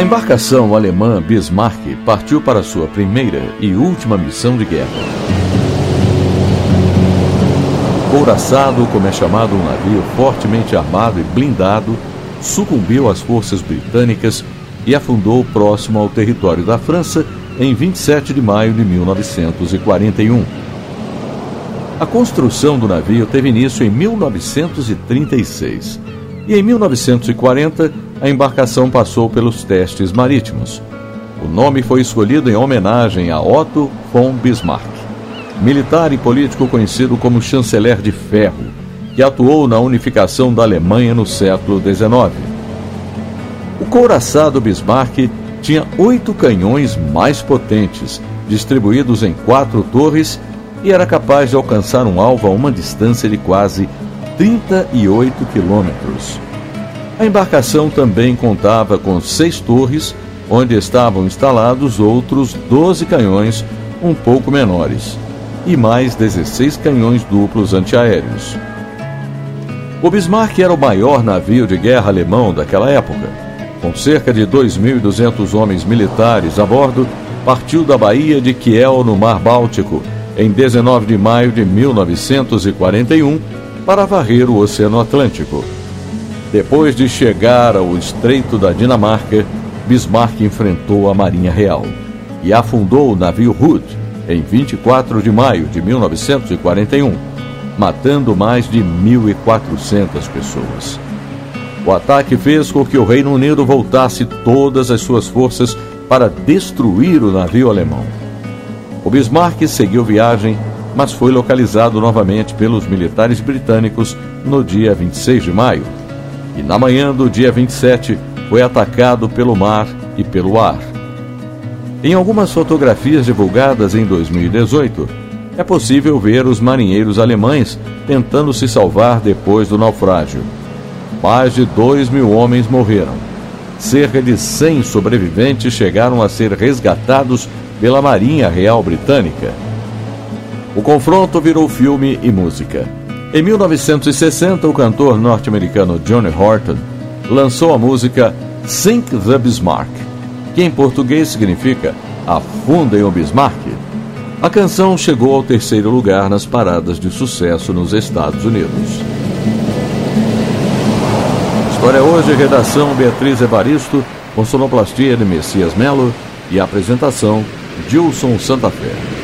A embarcação alemã Bismarck partiu para sua primeira e última missão de guerra. Couraçado, como é chamado um navio fortemente armado e blindado, sucumbiu às forças britânicas e afundou próximo ao território da França em 27 de maio de 1941. A construção do navio teve início em 1936 e em 1940 a embarcação passou pelos testes marítimos. O nome foi escolhido em homenagem a Otto von Bismarck, militar e político conhecido como chanceler de ferro, que atuou na unificação da Alemanha no século XIX. O couraçado Bismarck tinha oito canhões mais potentes, distribuídos em quatro torres, e era capaz de alcançar um alvo a uma distância de quase 38 quilômetros. A embarcação também contava com seis torres, onde estavam instalados outros 12 canhões um pouco menores e mais 16 canhões duplos antiaéreos. O Bismarck era o maior navio de guerra alemão daquela época. Com cerca de 2.200 homens militares a bordo, partiu da Baía de Kiel, no Mar Báltico, em 19 de maio de 1941, para varrer o Oceano Atlântico. Depois de chegar ao Estreito da Dinamarca, Bismarck enfrentou a Marinha Real e afundou o navio Hood em 24 de maio de 1941, matando mais de 1.400 pessoas. O ataque fez com que o Reino Unido voltasse todas as suas forças para destruir o navio alemão. O Bismarck seguiu viagem, mas foi localizado novamente pelos militares britânicos no dia 26 de maio e na manhã do dia 27 foi atacado pelo mar e pelo ar. Em algumas fotografias divulgadas em 2018, é possível ver os marinheiros alemães tentando se salvar depois do naufrágio. Mais de 2 mil homens morreram. Cerca de 100 sobreviventes chegaram a ser resgatados pela Marinha Real Britânica. O confronto virou filme e música. Em 1960, o cantor norte-americano Johnny Horton lançou a música Sink the Bismarck, que em português significa Afundem o Bismarck. A canção chegou ao terceiro lugar nas paradas de sucesso nos Estados Unidos. História hoje, redação Beatriz Evaristo, com sonoplastia de Messias Melo e apresentação Gilson Santa Fé.